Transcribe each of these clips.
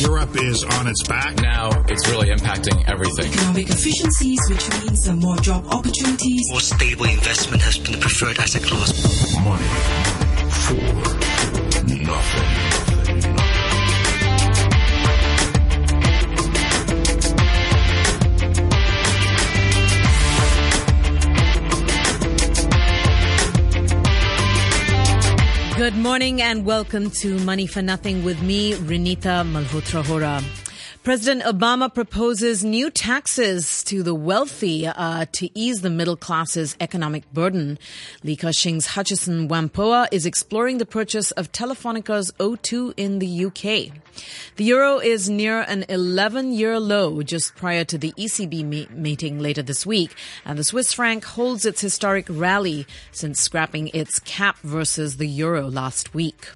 Europe is on its back. Now it's really impacting everything. Economic efficiencies, which means some more job opportunities. More stable investment has been preferred as a class. Money for nothing. Good morning and welcome to Money for Nothing with me, Renita Malhotra Hora. President Obama proposes new taxes to the wealthy uh, to ease the middle class's economic burden. Li Ka-shing's Hutchison Whampoa is exploring the purchase of Telefonica's O2 in the UK. The euro is near an 11-year low just prior to the ECB me- meeting later this week, and the Swiss franc holds its historic rally since scrapping its cap versus the euro last week.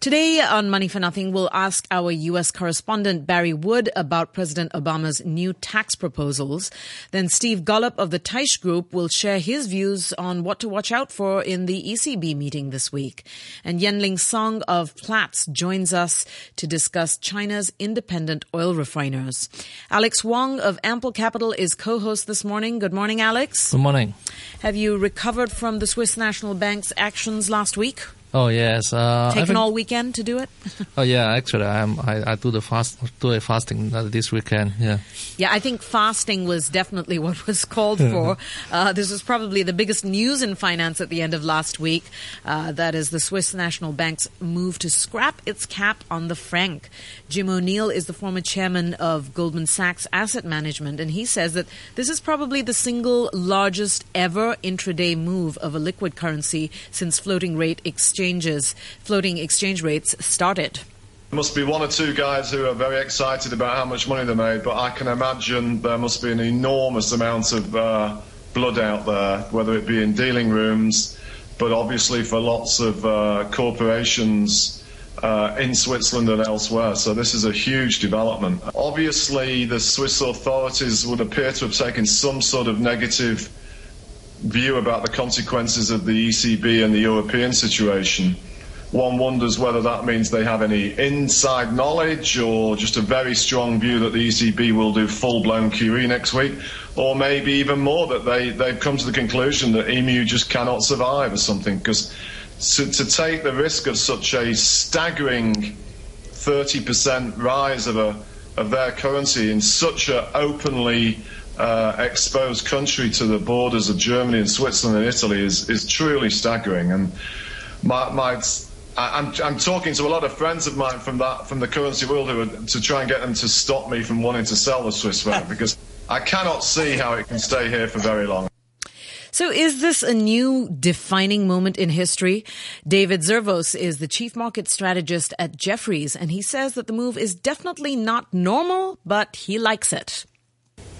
Today on Money for Nothing, we'll ask our U.S. correspondent Barry Wood about President Obama's new tax proposals. Then Steve Golub of the Taish Group will share his views on what to watch out for in the ECB meeting this week. And Yenling Song of Platts joins us to discuss China's independent oil refiners. Alex Wong of Ample Capital is co-host this morning. Good morning, Alex. Good morning. Have you recovered from the Swiss National Bank's actions last week? Oh yes, uh, Taken all weekend to do it? oh yeah, actually, I'm I, I do the fast do a fasting uh, this weekend. Yeah. Yeah, I think fasting was definitely what was called for. uh, this was probably the biggest news in finance at the end of last week. Uh, that is the Swiss National Bank's move to scrap its cap on the franc. Jim O'Neill is the former chairman of Goldman Sachs Asset Management, and he says that this is probably the single largest ever intraday move of a liquid currency since floating rate exchanges, floating exchange rates started. There must be one or two guys who are very excited about how much money they made, but I can imagine there must be an enormous amount of uh, blood out there, whether it be in dealing rooms, but obviously for lots of uh, corporations uh, in Switzerland and elsewhere. So this is a huge development. Obviously, the Swiss authorities would appear to have taken some sort of negative view about the consequences of the ECB and the European situation. One wonders whether that means they have any inside knowledge or just a very strong view that the ECB will do full blown QE next week, or maybe even more that they, they've come to the conclusion that EMU just cannot survive or something. Because to, to take the risk of such a staggering 30% rise of, a, of their currency in such an openly uh, exposed country to the borders of Germany and Switzerland and Italy is, is truly staggering. And my, my I'm, I'm, talking to a lot of friends of mine from that from the currency world who are, to try and get them to stop me from wanting to sell the Swiss franc because I cannot see how it can stay here for very long. So is this a new defining moment in history? David Zervos is the chief market strategist at Jefferies, and he says that the move is definitely not normal, but he likes it.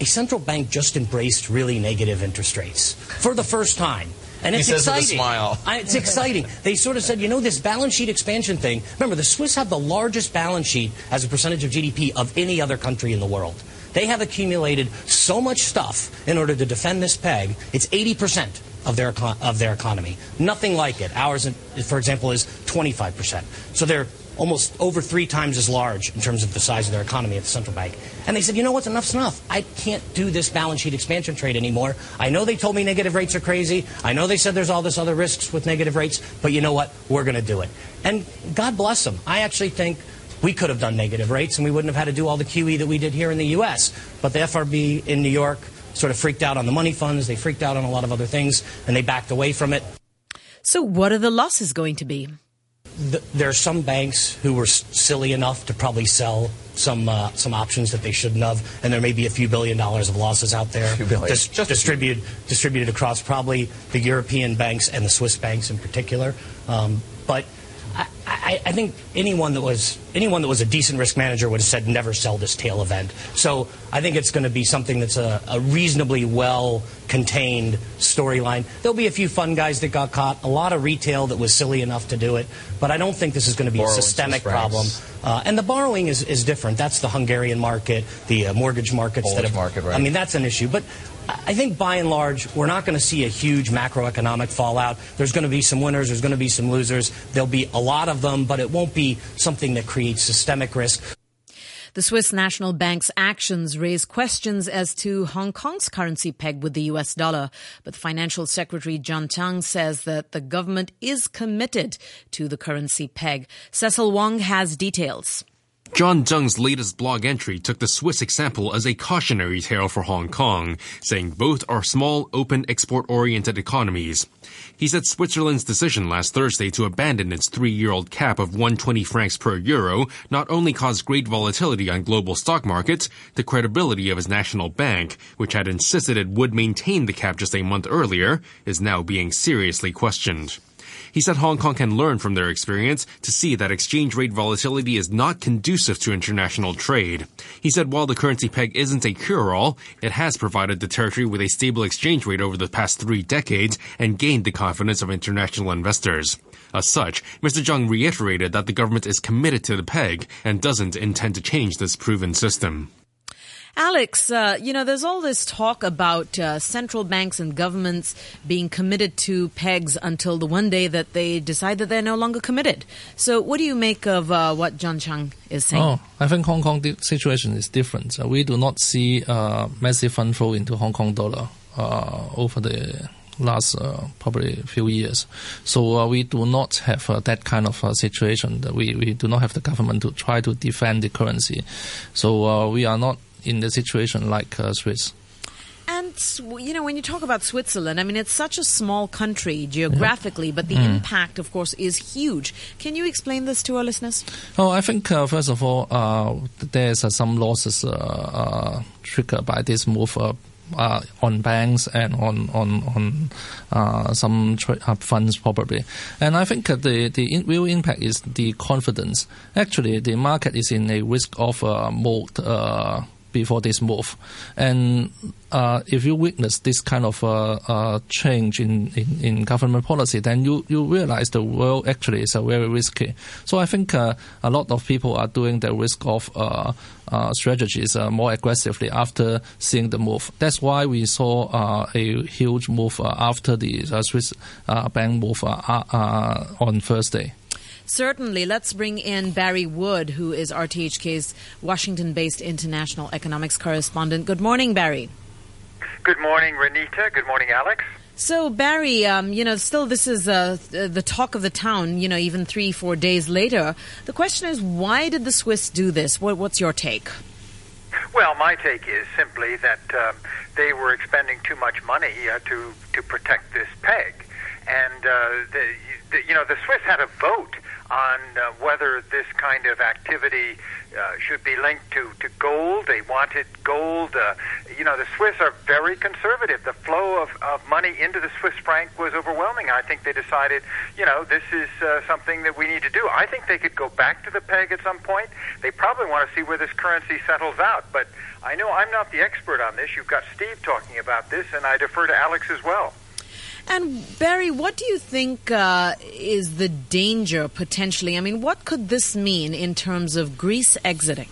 A central bank just embraced really negative interest rates for the first time. And he it's says exciting. with a smile. I, it's exciting. They sort of said, you know, this balance sheet expansion thing. Remember, the Swiss have the largest balance sheet as a percentage of GDP of any other country in the world. They have accumulated so much stuff in order to defend this peg. It's 80% of their of their economy. Nothing like it. Ours, for example, is 25%. So they're almost over three times as large in terms of the size of their economy at the central bank. And they said, you know what's enough's enough. I can't do this balance sheet expansion trade anymore. I know they told me negative rates are crazy. I know they said there's all this other risks with negative rates, but you know what? We're going to do it. And God bless them. I actually think we could have done negative rates and we wouldn't have had to do all the QE that we did here in the U.S. But the FRB in New York sort of freaked out on the money funds. They freaked out on a lot of other things and they backed away from it. So what are the losses going to be? There are some banks who were silly enough to probably sell some uh, some options that they shouldn't have, and there may be a few billion dollars of losses out there. Dis- distributed distributed across probably the European banks and the Swiss banks in particular. Um, but I, I, think anyone that was anyone that was a decent risk manager would have said never sell this tail event. So I think it's going to be something that's a, a reasonably well contained storyline. There'll be a few fun guys that got caught, a lot of retail that was silly enough to do it, but I don't think this is going to be Borrowing a systemic problem. Uh, and the borrowing is, is different. That's the Hungarian market, the uh, mortgage markets. Polish that have, market, right. I mean, that's an issue. But I think by and large, we're not going to see a huge macroeconomic fallout. There's going to be some winners, there's going to be some losers. There'll be a lot of them, but it won't be something that creates systemic risk. The Swiss National Bank's actions raise questions as to Hong Kong's currency peg with the US dollar. But Financial Secretary John Tsang says that the government is committed to the currency peg. Cecil Wong has details. John Tsang's latest blog entry took the Swiss example as a cautionary tale for Hong Kong, saying both are small, open, export-oriented economies. He said Switzerland's decision last Thursday to abandon its three-year-old cap of 120 francs per euro not only caused great volatility on global stock markets, the credibility of his national bank, which had insisted it would maintain the cap just a month earlier, is now being seriously questioned. He said Hong Kong can learn from their experience to see that exchange rate volatility is not conducive to international trade. He said while the currency peg isn't a cure-all, it has provided the territory with a stable exchange rate over the past three decades and gained the confidence of international investors. As such, Mr. Tsang reiterated that the government is committed to the peg and doesn't intend to change this proven system. Alex, uh, you know, there's all this talk about uh, central banks and governments being committed to pegs until the one day that they decide that they're no longer committed. So, what do you make of uh, what John Tsang is saying? Oh, I think Hong Kong the situation is different. Uh, we do not see uh, massive fund flow into Hong Kong dollar uh, over the last uh, probably few years. So uh, we do not have uh, that kind of situation. We we do not have the government to try to defend the currency. So we are not in the situation like uh, Swiss. And you know, when you talk about Switzerland, I mean, it's such a small country geographically, but the mm. impact, of course, is huge. Can you explain this to our listeners? Oh, I think uh, first of all, uh, there's uh, some losses uh, uh, triggered by this move. Uh, on banks and on on on uh, some tra- funds probably, and I think the the in- real impact is the confidence. Actually, the market is in a risk of mode before this move. And uh, if you witness this kind of uh, uh, change in, in, in, government policy, then you, you realize the world actually is very risky. So I think uh, a lot of people are doing the risk of uh, uh, strategies more aggressively after seeing the move. That's why we saw a huge move after the Swiss bank move on Thursday. Certainly. Let's bring in Barry Wood, who is RTHK's Washington based international economics correspondent. Good morning, Barry. Good morning, Renita. Good morning, Alex. So, Barry, um, you know, still this is uh, the talk of the town, you know, even three, four days later. The question is, why did the Swiss do this? What, what's your take? Well, my take is simply that um, they were expending too much money uh, to, to protect this peg. And, uh, the, the, you know, the Swiss had a vote on uh, whether this kind of activity uh, should be linked to, to gold. They wanted gold. Uh, you know, the Swiss are very conservative. The flow of, of money into the Swiss franc was overwhelming. I think they decided, you know, this is uh, something that we need to do. I think they could go back to the peg at some point. They probably want to see where this currency settles out. But I know I'm not the expert on this. You've got Steve talking about this, and I defer to Alex as well. And Barry, what do you think uh, is the danger potentially? I mean, what could this mean in terms of Greece exiting?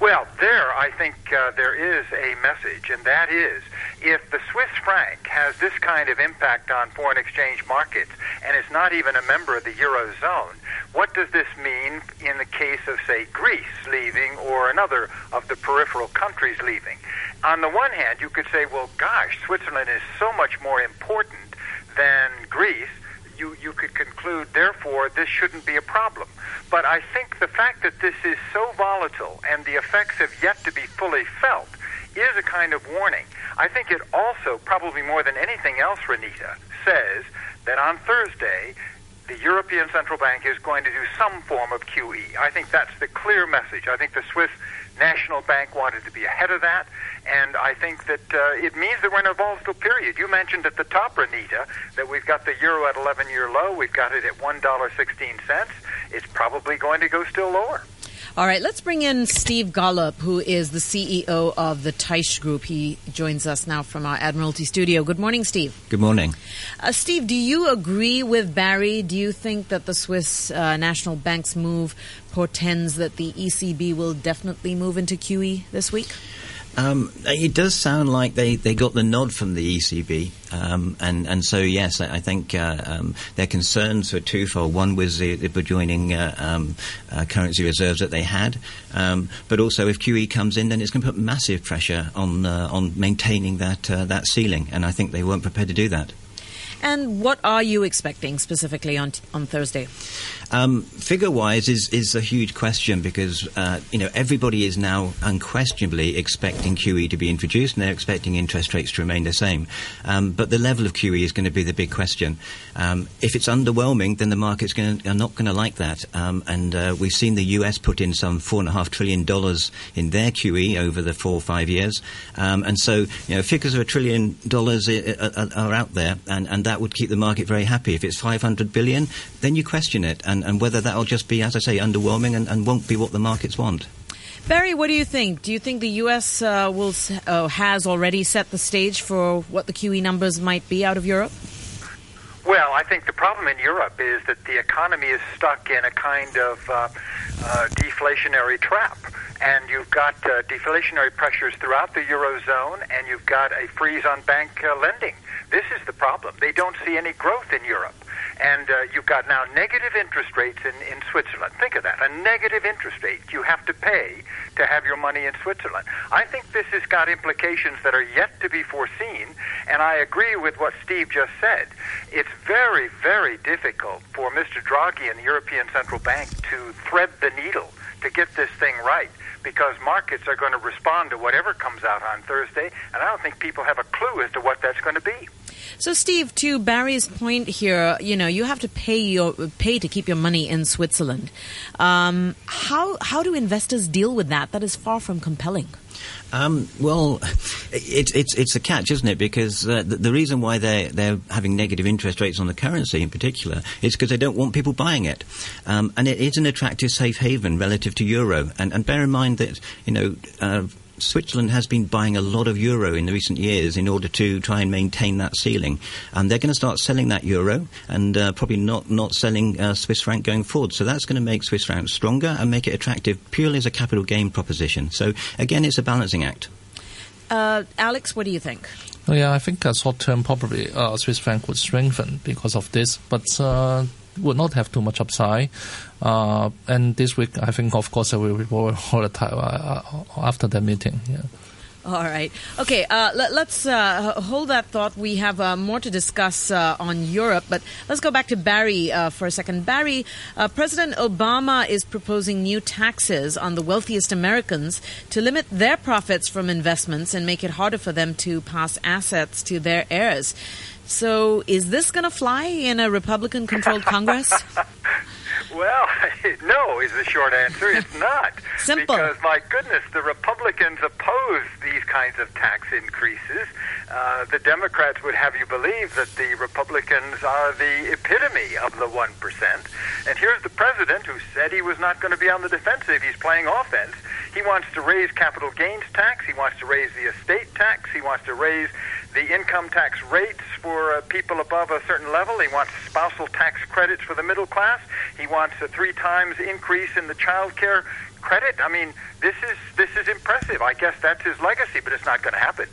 Well, there I think uh, there is a message, and that is if the Swiss franc has this kind of impact on foreign exchange markets and is not even a member of the Eurozone, what does this mean in the case of, say, Greece leaving or another of the peripheral countries leaving? On the one hand, you could say, well, gosh, Switzerland is so much more important than Greece you, you could conclude, therefore, this shouldn't be a problem. But I think the fact that this is so volatile and the effects have yet to be fully felt kind of warning. I think it also, probably more than anything else, Renita, says that on Thursday, the European Central Bank is going to do some form of QE. I think that's the clear message. I think the Swiss National Bank wanted to be ahead of that, and I think that uh, it means that we're in a volatile period. You mentioned at the top, Renita, that we've got the euro at 11 year low. We've got it at $1.16. It's probably going to go still lower. All right, let's bring in Steve Golub, who is the CEO of the Teich Group. He joins us now from our Admiralty studio. Good morning, Steve. Good morning. Uh, Steve, do you agree with Barry? Do you think that the Swiss uh, National Bank's move portends that the ECB will definitely move into QE this week? Um, it does sound like they, they got the nod from the ECB, um, and and so yes, I, I think uh, um, their concerns were twofold. One was the, the burgeoning uh, um, uh, currency reserves that they had, um, but also if QE comes in, then it's going to put massive pressure on uh, on maintaining that uh, that ceiling, and I think they weren't prepared to do that. And what are you expecting specifically on on Thursday? Um, figure wise is, is a huge question because uh, you know everybody is now unquestionably expecting QE to be introduced and they're expecting interest rates to remain the same. Um, but the level of QE is going to be the big question. Um, if it's underwhelming, then the markets gonna, are not going to like that. Um, and uh, we've seen the US put in some four and a half trillion dollars in their QE over the four or five years. Um, and so you know figures of a trillion dollars are, are, out there, and, and that would keep the market very happy. If it's 500 billion, then you question it. And and, whether that'll just be, as I say, underwhelming and, and won't be what the markets want. Barry, what do you think? Do you think the U.S. Uh, will uh, has already set the stage for what the QE numbers might be out of Europe? Well, I think the problem in Europe is that the economy is stuck in a kind of uh, uh, deflationary trap. And you've got uh, deflationary pressures throughout the Eurozone, and you've got a freeze on bank uh, lending. This is the problem. They don't see any growth in Europe. And uh, you've got now negative interest rates in, in Switzerland. Think of that. A negative interest rate you have to pay to have your money in Switzerland. I think this has got implications that are yet to be foreseen. And I agree with what Steve just said. It's very, very difficult for Mr. Draghi and the European Central Bank to thread the needle to get this thing right because markets are going to respond to whatever comes out on Thursday, and I don't think people have a clue as to what that's going to be. So, Steve, to Barry's point here, you know, you have to pay your pay to keep your money in Switzerland. Um, how how do investors deal with that? That is far from compelling. Um, well, it's it's it's a catch, isn't it? Because uh, the, the, reason why they they're having negative interest rates on the currency in particular is because they don't want people buying it, um, and it is an attractive safe haven relative to euro. And, and bear in mind that you know. Uh, Switzerland has been buying a lot of euro in the recent years in order to try and maintain that ceiling. And they're going to start selling that euro and uh, probably not, not selling uh, Swiss franc going forward. So that's going to make Swiss franc stronger and make it attractive purely as a capital gain proposition. So again, it's a balancing act. Uh, Alex, what do you think? Oh, yeah, I think uh, short term probably uh, Swiss franc would strengthen because of this, but uh, would not have too much upside. Uh, and this week, I think, of course, we will be more volatile uh, after the meeting. Yeah. All right. Okay, uh, let, us uh, hold that thought. We have uh, more to discuss uh, on Europe, but let's go back to Barry uh, for a second. Barry, uh, President Obama is proposing new taxes on the wealthiest Americans to limit their profits from investments and make it harder for them to pass assets to their heirs. So, is this going to fly in a Republican controlled Congress? Well, no is the short answer. It's not. Simple. Because, my goodness, the Republicans oppose these kinds of tax increases. Uh, the Democrats would have you believe that the Republicans are the epitome of the 1%. And here's the president who said he was not going to be on the defensive. He's playing offense. He wants to raise capital gains tax. He wants to raise the estate tax. He wants to raise the income tax rates for uh, people above a certain level. He wants spousal tax credits for the middle class. He wants a three times increase in the child care credit. I mean, this is this is impressive. I guess that's his legacy, but it's not going to happen.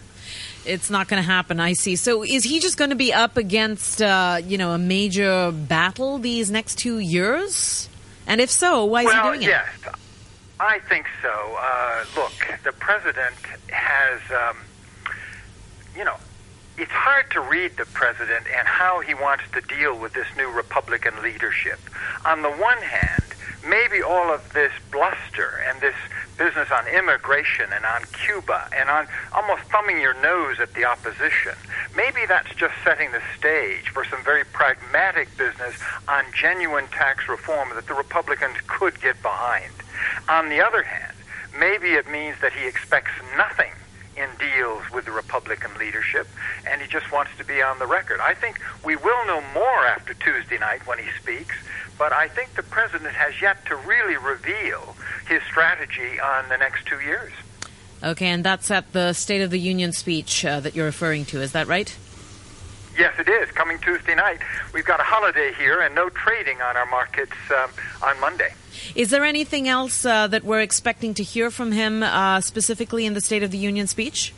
It's not going to happen. I see. So, is he just going to be up against, uh, you know, a major battle these next two years? And if so, why is he doing yes, it? Yes, I think so. Uh, look, the president has, um, you know, it's hard to read the president and how he wants to deal with this new Republican leadership. On the one hand, maybe all of this bluster and this business on immigration and on Cuba and on almost thumbing your nose at the opposition, maybe that's just setting the stage for some very pragmatic business on genuine tax reform that the Republicans could get behind. On the other hand, maybe it means that he expects nothing in deals with the Republican leadership, and he just wants to be on the record. I think we will know more after Tuesday night when he speaks, but I think the president has yet to really reveal his strategy on the next two years. Okay, and that's at the State of the Union speech uh, that you're referring to, is that right? Yes, it is. Coming Tuesday night, we've got a holiday here and no trading on our markets um, on Monday. Is there anything else uh, that we're expecting to hear from him uh, specifically in the State of the Union speech?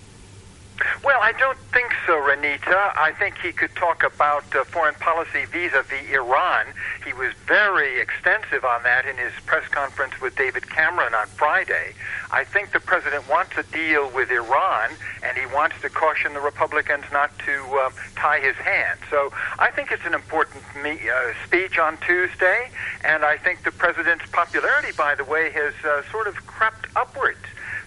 Well, I don't think so, Renita. I think he could talk about uh, foreign policy vis-a-vis Iran. He was very extensive on that in his press conference with David Cameron on Friday. I think the president wants a deal with Iran, and he wants to caution the Republicans not to um, tie his hands. So I think it's an important me- uh, speech on Tuesday, and I think the president's popularity, by the way, has uh, sort of crept upwards.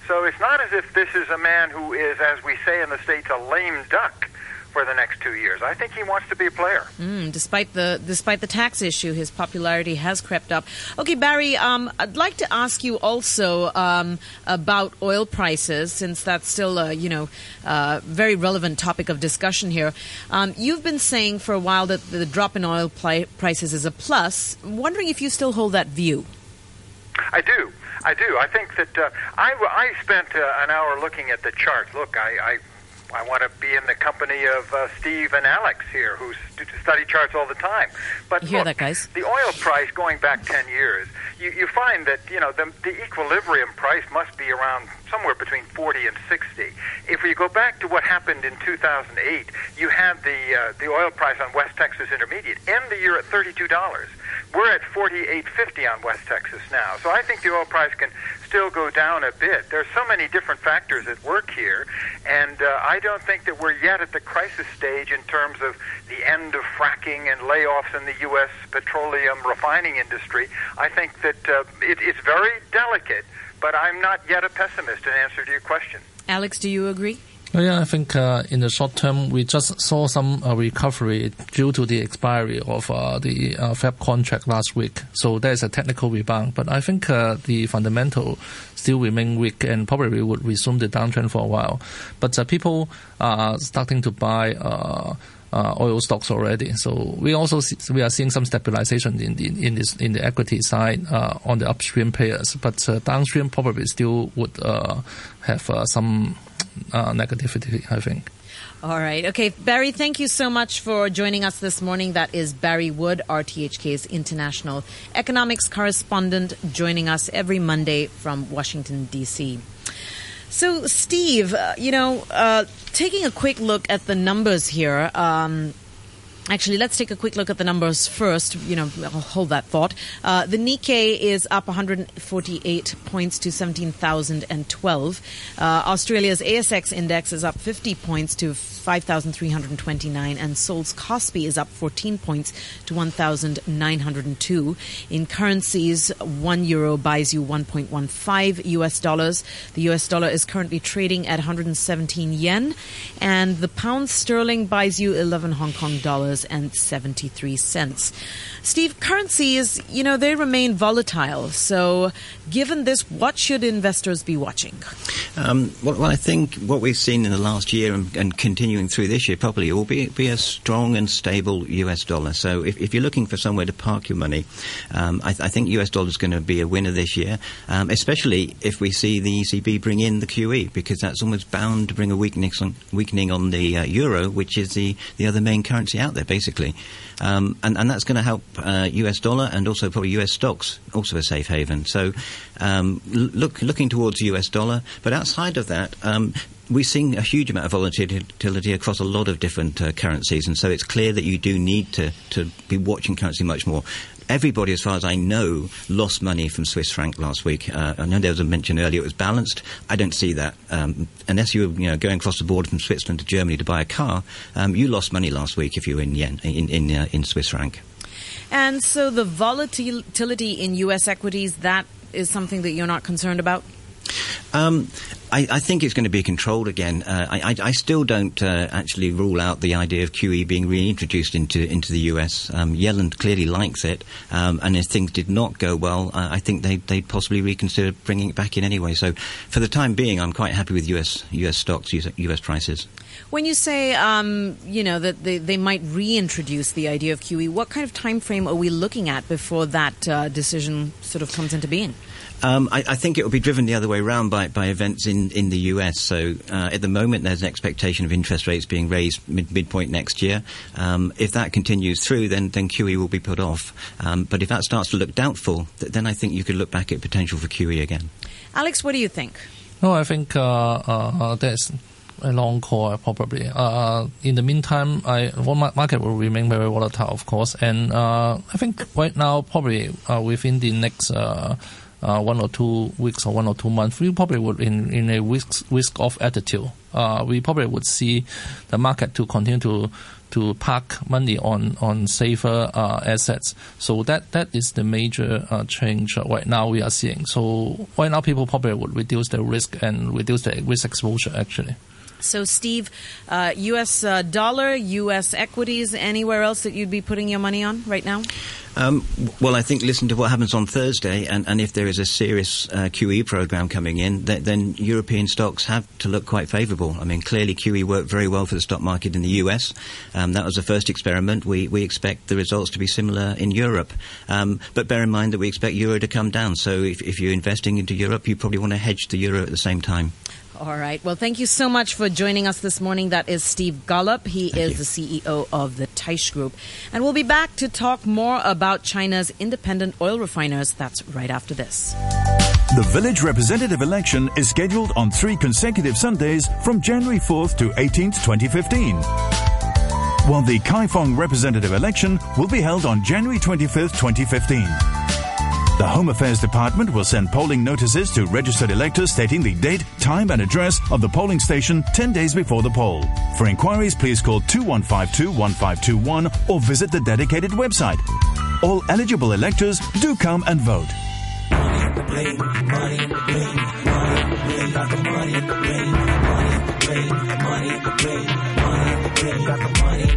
So it's not as if this is a man who is, as we say in the States, a lame duck for the next two years. I think he wants to be a player. Mm, despite the despite the tax issue, his popularity has crept up. Okay, Barry, um, I'd like to ask you also um, about oil prices, since that's still a you know uh, very relevant topic of discussion here. Um, you've been saying for a while that the drop in oil pli- prices is a plus. I'm wondering if you still hold that view. I do. I do. I think that uh, I, I spent uh, an hour looking at the chart. Look, I, I I want to be in the company of uh, Steve and Alex here, who st- study charts all the time. But you hear look, that, guys? the oil price going back ten years, you, you find that you know the, the equilibrium price must be around somewhere between 40 and 60. If we go back to what happened in 2008, you had the uh, the oil price on West Texas Intermediate end the year at 32 dollars. We're at 48.50 on West Texas now. So I think the oil price can still go down a bit. There's so many different factors at work here, and uh, I don't think that we're yet at the crisis stage in terms of the end of fracking and layoffs in the U.S. petroleum refining industry. I think that uh, it, it's very delicate, but I'm not yet a pessimist in answer to your question. Alex, do you agree? Well, yeah, I think uh, in the short term, we just saw some uh, recovery due to the expiry of uh, the uh, Feb contract last week. So there's a technical rebound, but I think uh, the fundamental still remain weak and probably would resume the downtrend for a while. But uh, people are starting to buy. Uh, oil stocks already, so we also see, we are seeing some stabilization in the in this in the equity side on the upstream players, but downstream probably still would have some uh, negativity, I think. All right. Okay, Barry, thank you so much for joining us this morning. That is Barry Wood, RTHK's international economics correspondent, joining us every Monday from Washington, D.C. So, Steve, uh, you know, uh, taking a quick look at the numbers here. Um, Actually, let's take a quick look at the numbers first. You know, hold that thought. Uh, the Nikkei is up 148 points to 17,012. Uh, Australia's ASX index is up 50 points to 5,329, and Seoul's Kospi is up 14 points to 1,902. In currencies, one euro buys you 1.15 US dollars. The US dollar is currently trading at 117 yen, and the pound sterling buys you 11 Hong Kong dollars and 73 cents. Steve, currencies, you know, they remain volatile. So, given this, what should investors be watching? Um, well, well, I think what we've seen in the last year and, and through this year probably will be, be, a strong and stable US dollar. So, if, if, you're looking for somewhere to park your money, um, I, I, think US dollar is going to be a winner this year, um, especially if we see the ECB bring in the QE, because that's almost bound to bring a weakening on, weakening on the uh, euro, which is the, the other main currency out there, basically. Um, and, and, that's going to help uh, US dollar and also probably US stocks, also a safe haven. So um, look, looking towards US dollar, but outside of that, um, we're seeing a huge amount of volatility across a lot of different uh, currencies, and so it's clear that you do need to, to be watching currency much more everybody, as far as I know, lost money from Swiss franc last week. Uh, I know there was a mention earlier it was balanced. I don't see that. Um, unless you were you know, going across the border from Switzerland to Germany to buy a car, um, you lost money last week if you were in yen, in, in, uh, in Swiss franc. And so the volatility in U.S. equities, that is something that you're not concerned about? Um, I, I, think it's going to be controlled again. Uh, I, I, still don't uh, actually rule out the idea of QE being reintroduced into into the US. Um, Yellen clearly likes it, um, and if things did not go well, uh, I think they'd, they'd, possibly reconsider bringing it back in anyway. So, for the time being, I'm quite happy with US US stocks, US, US prices. When you say, um, you know, that they, they might reintroduce the idea of QE, what kind of time frame are we looking at before that uh, decision sort of comes into being? Um, I, I, think it will be driven the other way around by, by events in, in the US. So uh, at the moment, there's an expectation of interest rates being raised mid, midpoint next year. Um, if that continues through, then, then QE will be put off. Um, but if that starts to look doubtful, th- then I think you could look back at potential for QE again. Alex, what do you think? No, I think uh, uh, there's a long call probably. Uh, in the meantime, I one market will remain very volatile, of course, and uh, I think right now probably uh, within the next. Uh, one or two weeks or one or two months, we probably would in, in a risk risk off attitude. Uh, we probably would see the market to continue to to park money on on safer uh, assets. So that that is the major uh, change right now we are seeing. So right now people probably would reduce their risk and reduce their risk exposure actually. So, Steve, uh, U.S. Uh, dollar, U.S. equities, anywhere else that you'd be putting your money on right now? Um, well, I think listen to what happens on Thursday, and, and if there is a serious uh, QE program coming in, th- then European stocks have to look quite favourable. I mean, clearly QE worked very well for the stock market in the US. Um, that was the first experiment. We we expect the results to be similar in Europe, um, but bear in mind that we expect euro to come down. So if, if you're investing into Europe, you probably want to hedge the euro at the same time. All right. Well, thank you so much for joining us this morning. That is Steve Golub. He thank is you. the CEO of the Taish Group. And we'll be back to talk more about China's independent oil refiners. That's right after this. The village representative election is scheduled on three consecutive Sundays from January 4th to 18th, 2015. While the Kaifong representative election will be held on January 25th, 2015. The Home Affairs Department will send polling notices to registered electors stating the date, time, and address of the polling station 10 days before the poll. For inquiries, please call 2152 1521 or visit the dedicated website. All eligible electors do come and vote.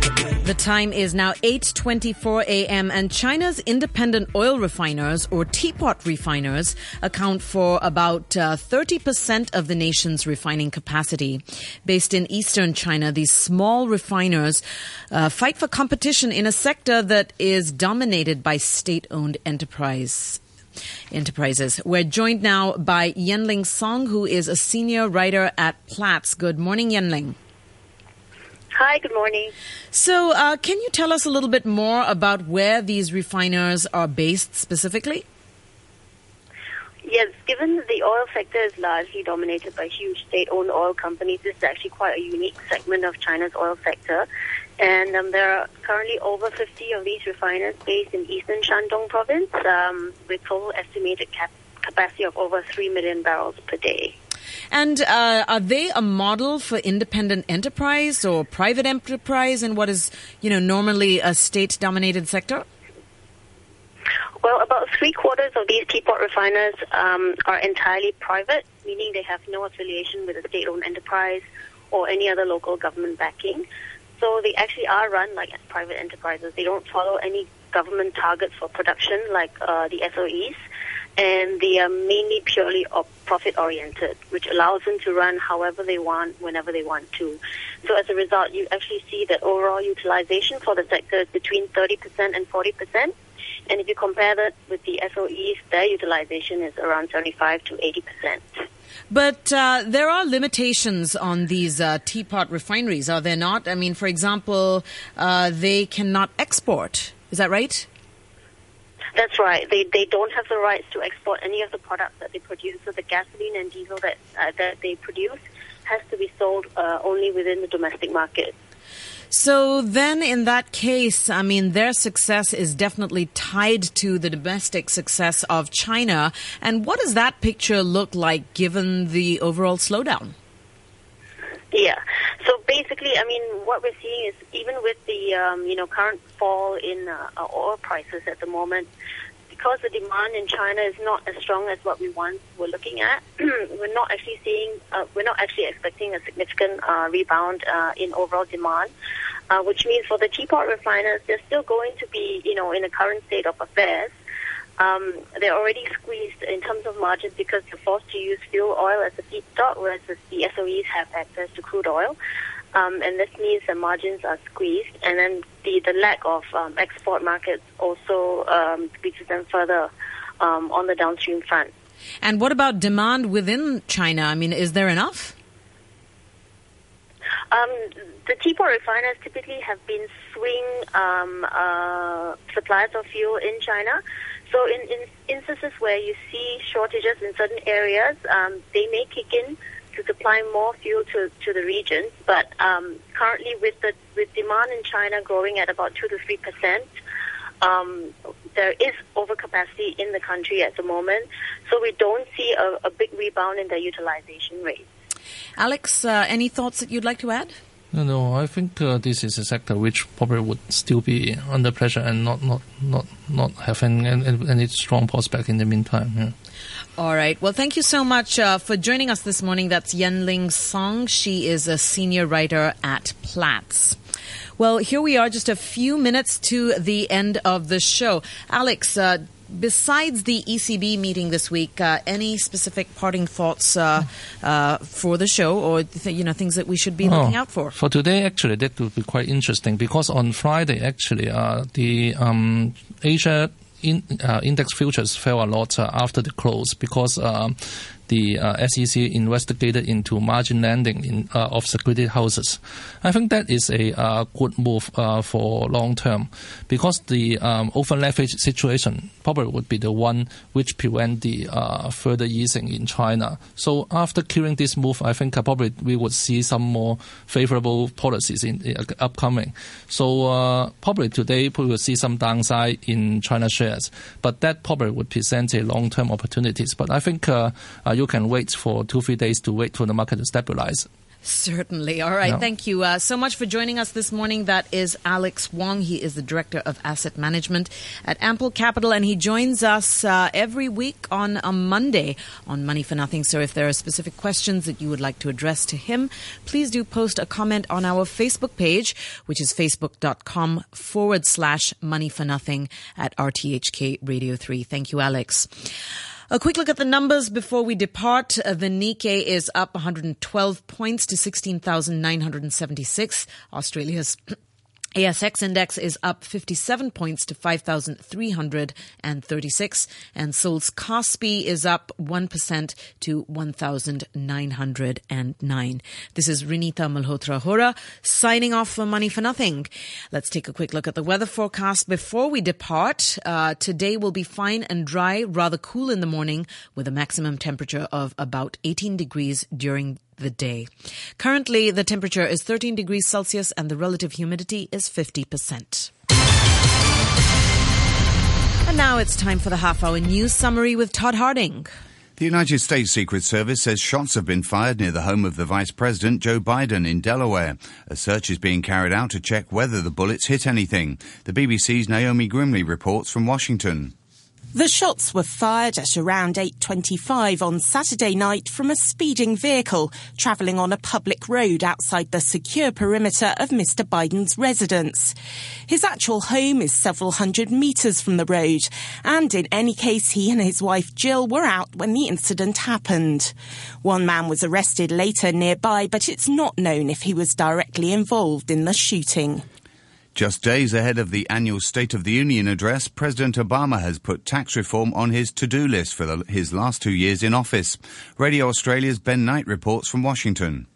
The time is now 8:24 a.m. and China's independent oil refiners or teapot refiners account for about uh, 30% of the nation's refining capacity. Based in eastern China, these small refiners uh, fight for competition in a sector that is dominated by state-owned enterprise enterprises. We're joined now by Yenling Song, who is a senior writer at Platts. Good morning, Yenling. Hi, good morning. So, uh, can you tell us a little bit more about where these refiners are based specifically? Yes, given the oil sector is largely dominated by huge state-owned oil companies, this is actually quite a unique segment of China's oil sector. And um, there are currently over 50 of these refiners based in eastern Shandong province um, with total estimated cap- capacity of over 3 million barrels per day. And uh, are they a model for independent enterprise or private enterprise in what is, you know, normally a state-dominated sector? Well, about three quarters of these teapot refiners um, are entirely private, meaning they have no affiliation with a state-owned enterprise or any other local government backing. So they actually are run like private enterprises. They don't follow any government targets for production like uh, the SOEs and they are mainly purely profit oriented, which allows them to run however they want, whenever they want to. So as a result, you actually see that overall utilization for the sector is between 30% and 40%. And if you compare that with the SOEs, their utilization is around 75 to 80%. But uh, there are limitations on these uh, teapot refineries, are there not? I mean, for example, uh, they cannot export. Is that right? That's right. They they don't have the rights to export any of the products that they produce. So the gasoline and diesel that uh, that they produce has to be sold uh, only within the domestic market. So then, in that case, I mean, their success is definitely tied to the domestic success of China. And what does that picture look like given the overall slowdown? Yeah. So basically, I mean, what we're seeing is even with the um, you know current fall in uh, oil prices at the moment, because the demand in China is not as strong as what we once were looking at, we're not actually seeing, uh, we're not actually expecting a significant uh, rebound uh, in overall demand. Uh, which means for the teapot refiners, they're still going to be, you know, in the current state of affairs um, they're already squeezed in terms of margins because they're forced to use fuel oil as a feedstock, whereas the SOEs have access to crude oil. Um, and this means the margins are squeezed, and then the, the lack of um, export markets also um, squeezes them further um, on the downstream front. And what about demand within China? I mean, is there enough? Um, the teapot refiners typically have been swing um, uh, suppliers of fuel in China. So in, in, instances where you see shortages in certain areas, um, they may kick in to supply more fuel to, to the region. But um, currently, with the with demand in China growing at about two to three percent, um, there is overcapacity in the country at the moment. So we don't see a, a big rebound in the utilization rate. Alex, uh, any thoughts that you'd like to add? No, no. I think uh, this is a sector which probably would still be under pressure and not not not not having any, any strong prospect in the meantime. Yeah. All right. Well, thank you so much uh, for joining us this morning. That's Yenling Song. She is a senior writer at Platts. Well, here we are, just a few minutes to the end of the show. Alex, uh, besides the ECB meeting this week, uh, any specific parting thoughts uh, uh, for the show, or th- you know things that we should be looking Oh, out for? For today, actually, that would be quite interesting because on Friday, actually, uh, the um, Asia in, uh, index futures fell a lot uh, after the close because um, the uh, SEC investigated into margin lending in, uh, of security houses. I think that is a uh, good move uh, for long term because the um, over leverage situation probably would be the one which prevent the uh, further easing in China. So after clearing this move, I think uh, probably we would see some more favorable policies in the upcoming. So probably today we will see some downside in China shares, but that probably would present a long-term opportunities. But I think you can wait for two three days to wait for the market to stabilize. Certainly. All right. Thank you uh, so much for joining us this morning. That is Alex Wong. He is the Director of Asset Management at Ample Capital, and he joins us uh, every week on a Monday on Money for Nothing. So if there are specific questions that you would like to address to him, please do post a comment on our Facebook page, which is facebook.com forward slash money for nothing at RTHK Radio 3. Thank you, Alex. A quick look at the numbers before we depart. Uh, The Nikkei is up 112 points to 16,976. Australia's ASX index is up 57 points to 5,336 and Seoul's Kospi is up 1% to 1,909. This is Renita Malhotra Hora signing off for Money for Nothing. Let's take a quick look at the weather forecast before we depart. Uh, today will be fine and dry, rather cool in the morning with a maximum temperature of about 18 degrees during the day. Currently, the temperature is 13 degrees Celsius and the relative humidity is 50%. And now it's time for the half hour news summary with Todd Harding. The United States Secret Service says shots have been fired near the home of the Vice President, Joe Biden, in Delaware. A search is being carried out to check whether the bullets hit anything. The BBC's Naomi Grimley reports from Washington. The shots were fired at around 8.25 on Saturday night from a speeding vehicle travelling on a public road outside the secure perimeter of Mr Biden's residence. His actual home is several hundred metres from the road, and in any case, he and his wife Jill were out when the incident happened. One man was arrested later nearby, but it's not known if he was directly involved in the shooting. Just days ahead of the annual State of the Union address, President Obama has put tax reform on his to-do list for the, his last two years in office. Radio Australia's Ben Knight reports from Washington.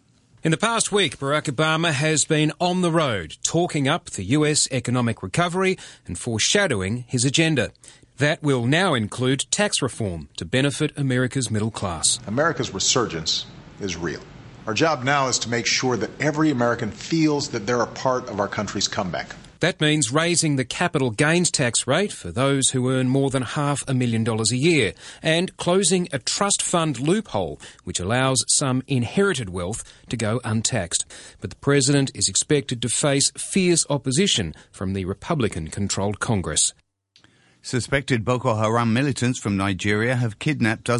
In the past week, Barack Obama has been on the road talking up the US economic recovery and foreshadowing his agenda. That will now include tax reform to benefit America's middle class. America's resurgence is real. Our job now is to make sure that every American feels that they're a part of our country's comeback. That means raising the capital gains tax rate for those who earn more than half a million dollars a year and closing a trust fund loophole which allows some inherited wealth to go untaxed. But the president is expected to face fierce opposition from the Republican controlled Congress. Suspected Boko Haram militants from Nigeria have kidnapped dozens